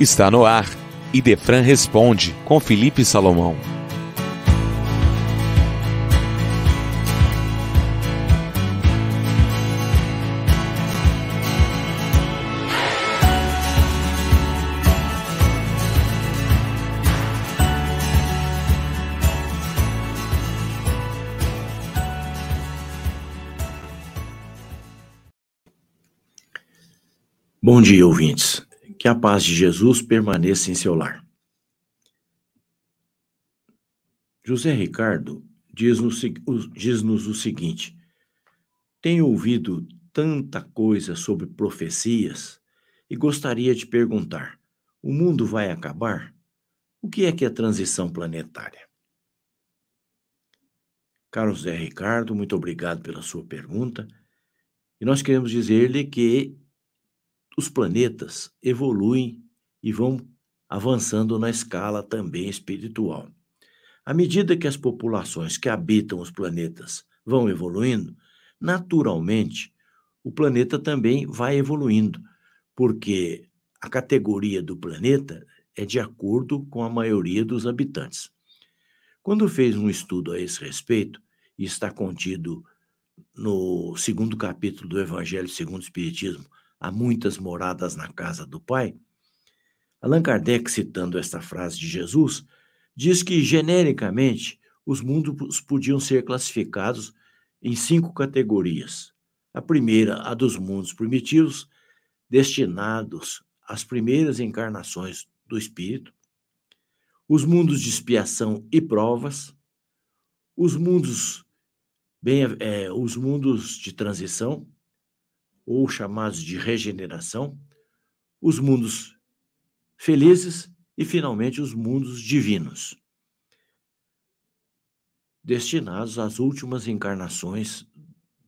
Está no ar. Idefran responde com Felipe Salomão. Bom dia, ouvintes. Que a paz de Jesus permaneça em seu lar. José Ricardo diz-nos diz o seguinte: Tenho ouvido tanta coisa sobre profecias e gostaria de perguntar: o mundo vai acabar? O que é que é transição planetária? Carlos José Ricardo, muito obrigado pela sua pergunta. E nós queremos dizer-lhe que os planetas evoluem e vão avançando na escala também espiritual. À medida que as populações que habitam os planetas vão evoluindo, naturalmente o planeta também vai evoluindo, porque a categoria do planeta é de acordo com a maioria dos habitantes. Quando fez um estudo a esse respeito, e está contido no segundo capítulo do Evangelho segundo o Espiritismo, há muitas moradas na casa do Pai, Allan Kardec, citando esta frase de Jesus, diz que, genericamente, os mundos podiam ser classificados em cinco categorias. A primeira, a dos mundos primitivos, destinados às primeiras encarnações do Espírito, os mundos de expiação e provas, os mundos, bem, é, os mundos de transição, ou chamados de regeneração, os mundos felizes e, finalmente, os mundos divinos, destinados às últimas encarnações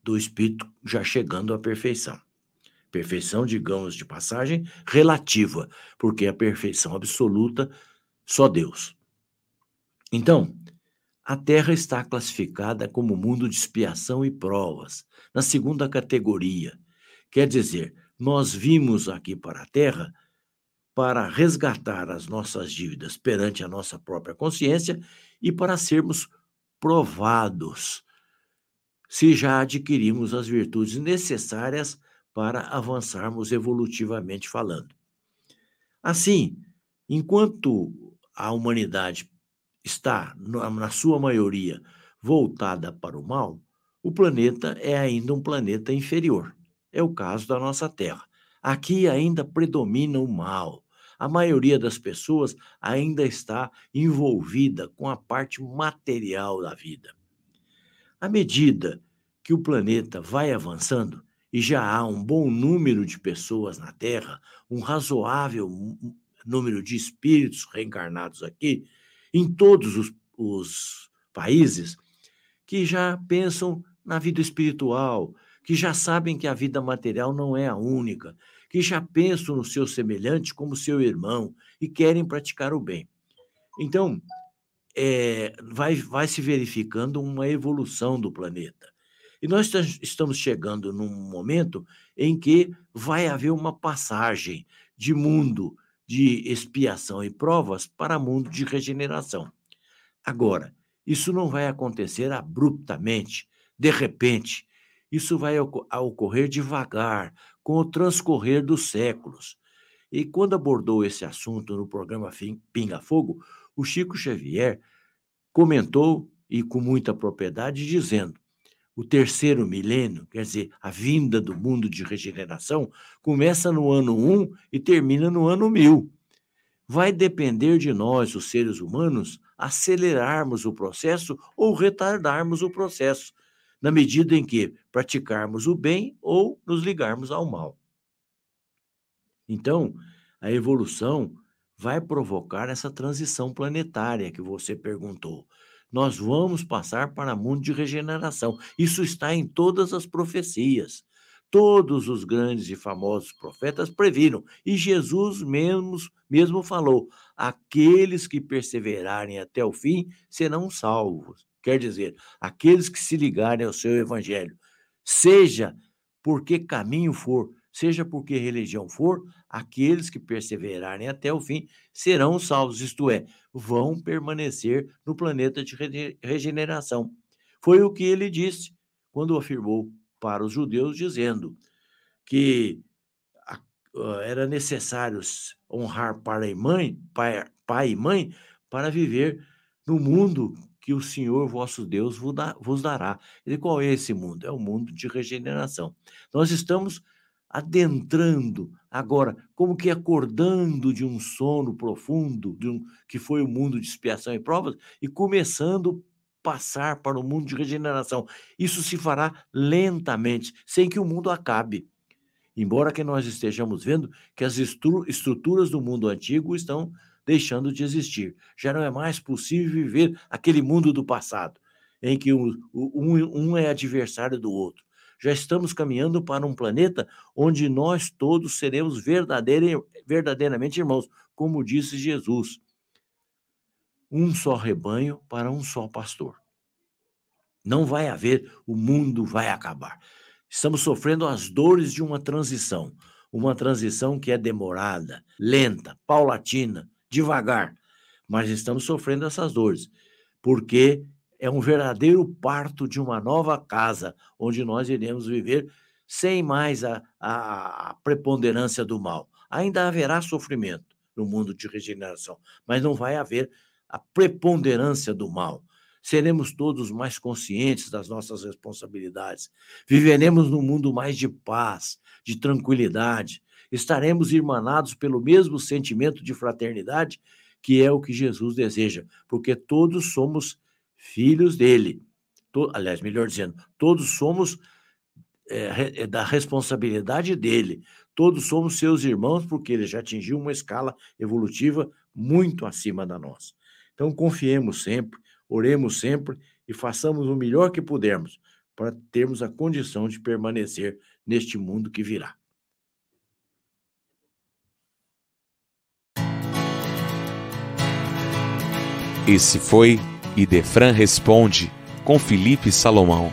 do Espírito já chegando à perfeição. Perfeição, digamos de passagem, relativa, porque a perfeição absoluta só Deus. Então, a Terra está classificada como mundo de expiação e provas, na segunda categoria, Quer dizer, nós vimos aqui para a Terra para resgatar as nossas dívidas perante a nossa própria consciência e para sermos provados se já adquirimos as virtudes necessárias para avançarmos evolutivamente falando. Assim, enquanto a humanidade está, na sua maioria, voltada para o mal, o planeta é ainda um planeta inferior. É o caso da nossa Terra. Aqui ainda predomina o mal. A maioria das pessoas ainda está envolvida com a parte material da vida. À medida que o planeta vai avançando, e já há um bom número de pessoas na Terra, um razoável número de espíritos reencarnados aqui, em todos os, os países, que já pensam na vida espiritual, que já sabem que a vida material não é a única, que já pensam no seu semelhante como seu irmão e querem praticar o bem. Então, é, vai, vai se verificando uma evolução do planeta. E nós estamos chegando num momento em que vai haver uma passagem de mundo de expiação e provas para mundo de regeneração. Agora, isso não vai acontecer abruptamente, de repente, isso vai ocorrer devagar, com o transcorrer dos séculos. E quando abordou esse assunto no programa Pinga Fogo, o Chico Xavier comentou, e com muita propriedade, dizendo: o terceiro milênio, quer dizer, a vinda do mundo de regeneração, começa no ano 1 um e termina no ano 1000. Vai depender de nós, os seres humanos, acelerarmos o processo ou retardarmos o processo, na medida em que praticarmos o bem ou nos ligarmos ao mal. Então, a evolução vai provocar essa transição planetária que você perguntou. Nós vamos passar para mundo de regeneração. Isso está em todas as profecias. Todos os grandes e famosos profetas previram, e Jesus mesmo, mesmo falou: aqueles que perseverarem até o fim serão salvos. Quer dizer, aqueles que se ligarem ao seu evangelho, seja por que caminho for, seja por que religião for, aqueles que perseverarem até o fim serão salvos, isto é, vão permanecer no planeta de regeneração. Foi o que ele disse quando afirmou para os judeus, dizendo que era necessário honrar pai e mãe, pai, pai e mãe, para viver no mundo que o Senhor vosso Deus vos dará. E qual é esse mundo? É o mundo de regeneração. Nós estamos adentrando agora, como que acordando de um sono profundo, de um, que foi o mundo de expiação e provas, e começando passar para o mundo de regeneração. Isso se fará lentamente, sem que o mundo acabe. Embora que nós estejamos vendo que as estruturas do mundo antigo estão deixando de existir. Já não é mais possível viver aquele mundo do passado, em que um, um é adversário do outro já estamos caminhando para um planeta onde nós todos seremos verdadeiramente irmãos, como disse Jesus. Um só rebanho para um só pastor. Não vai haver, o mundo vai acabar. Estamos sofrendo as dores de uma transição, uma transição que é demorada, lenta, paulatina, devagar, mas estamos sofrendo essas dores, porque é um verdadeiro parto de uma nova casa, onde nós iremos viver sem mais a, a, a preponderância do mal. Ainda haverá sofrimento no mundo de regeneração, mas não vai haver a preponderância do mal. Seremos todos mais conscientes das nossas responsabilidades. Viveremos num mundo mais de paz, de tranquilidade. Estaremos irmanados pelo mesmo sentimento de fraternidade que é o que Jesus deseja, porque todos somos filhos dele. Aliás, melhor dizendo, todos somos é, da responsabilidade dele. Todos somos seus irmãos, porque ele já atingiu uma escala evolutiva muito acima da nossa. Então, confiemos sempre, oremos sempre e façamos o melhor que pudermos para termos a condição de permanecer neste mundo que virá. Esse foi Idefran Responde, com Felipe Salomão.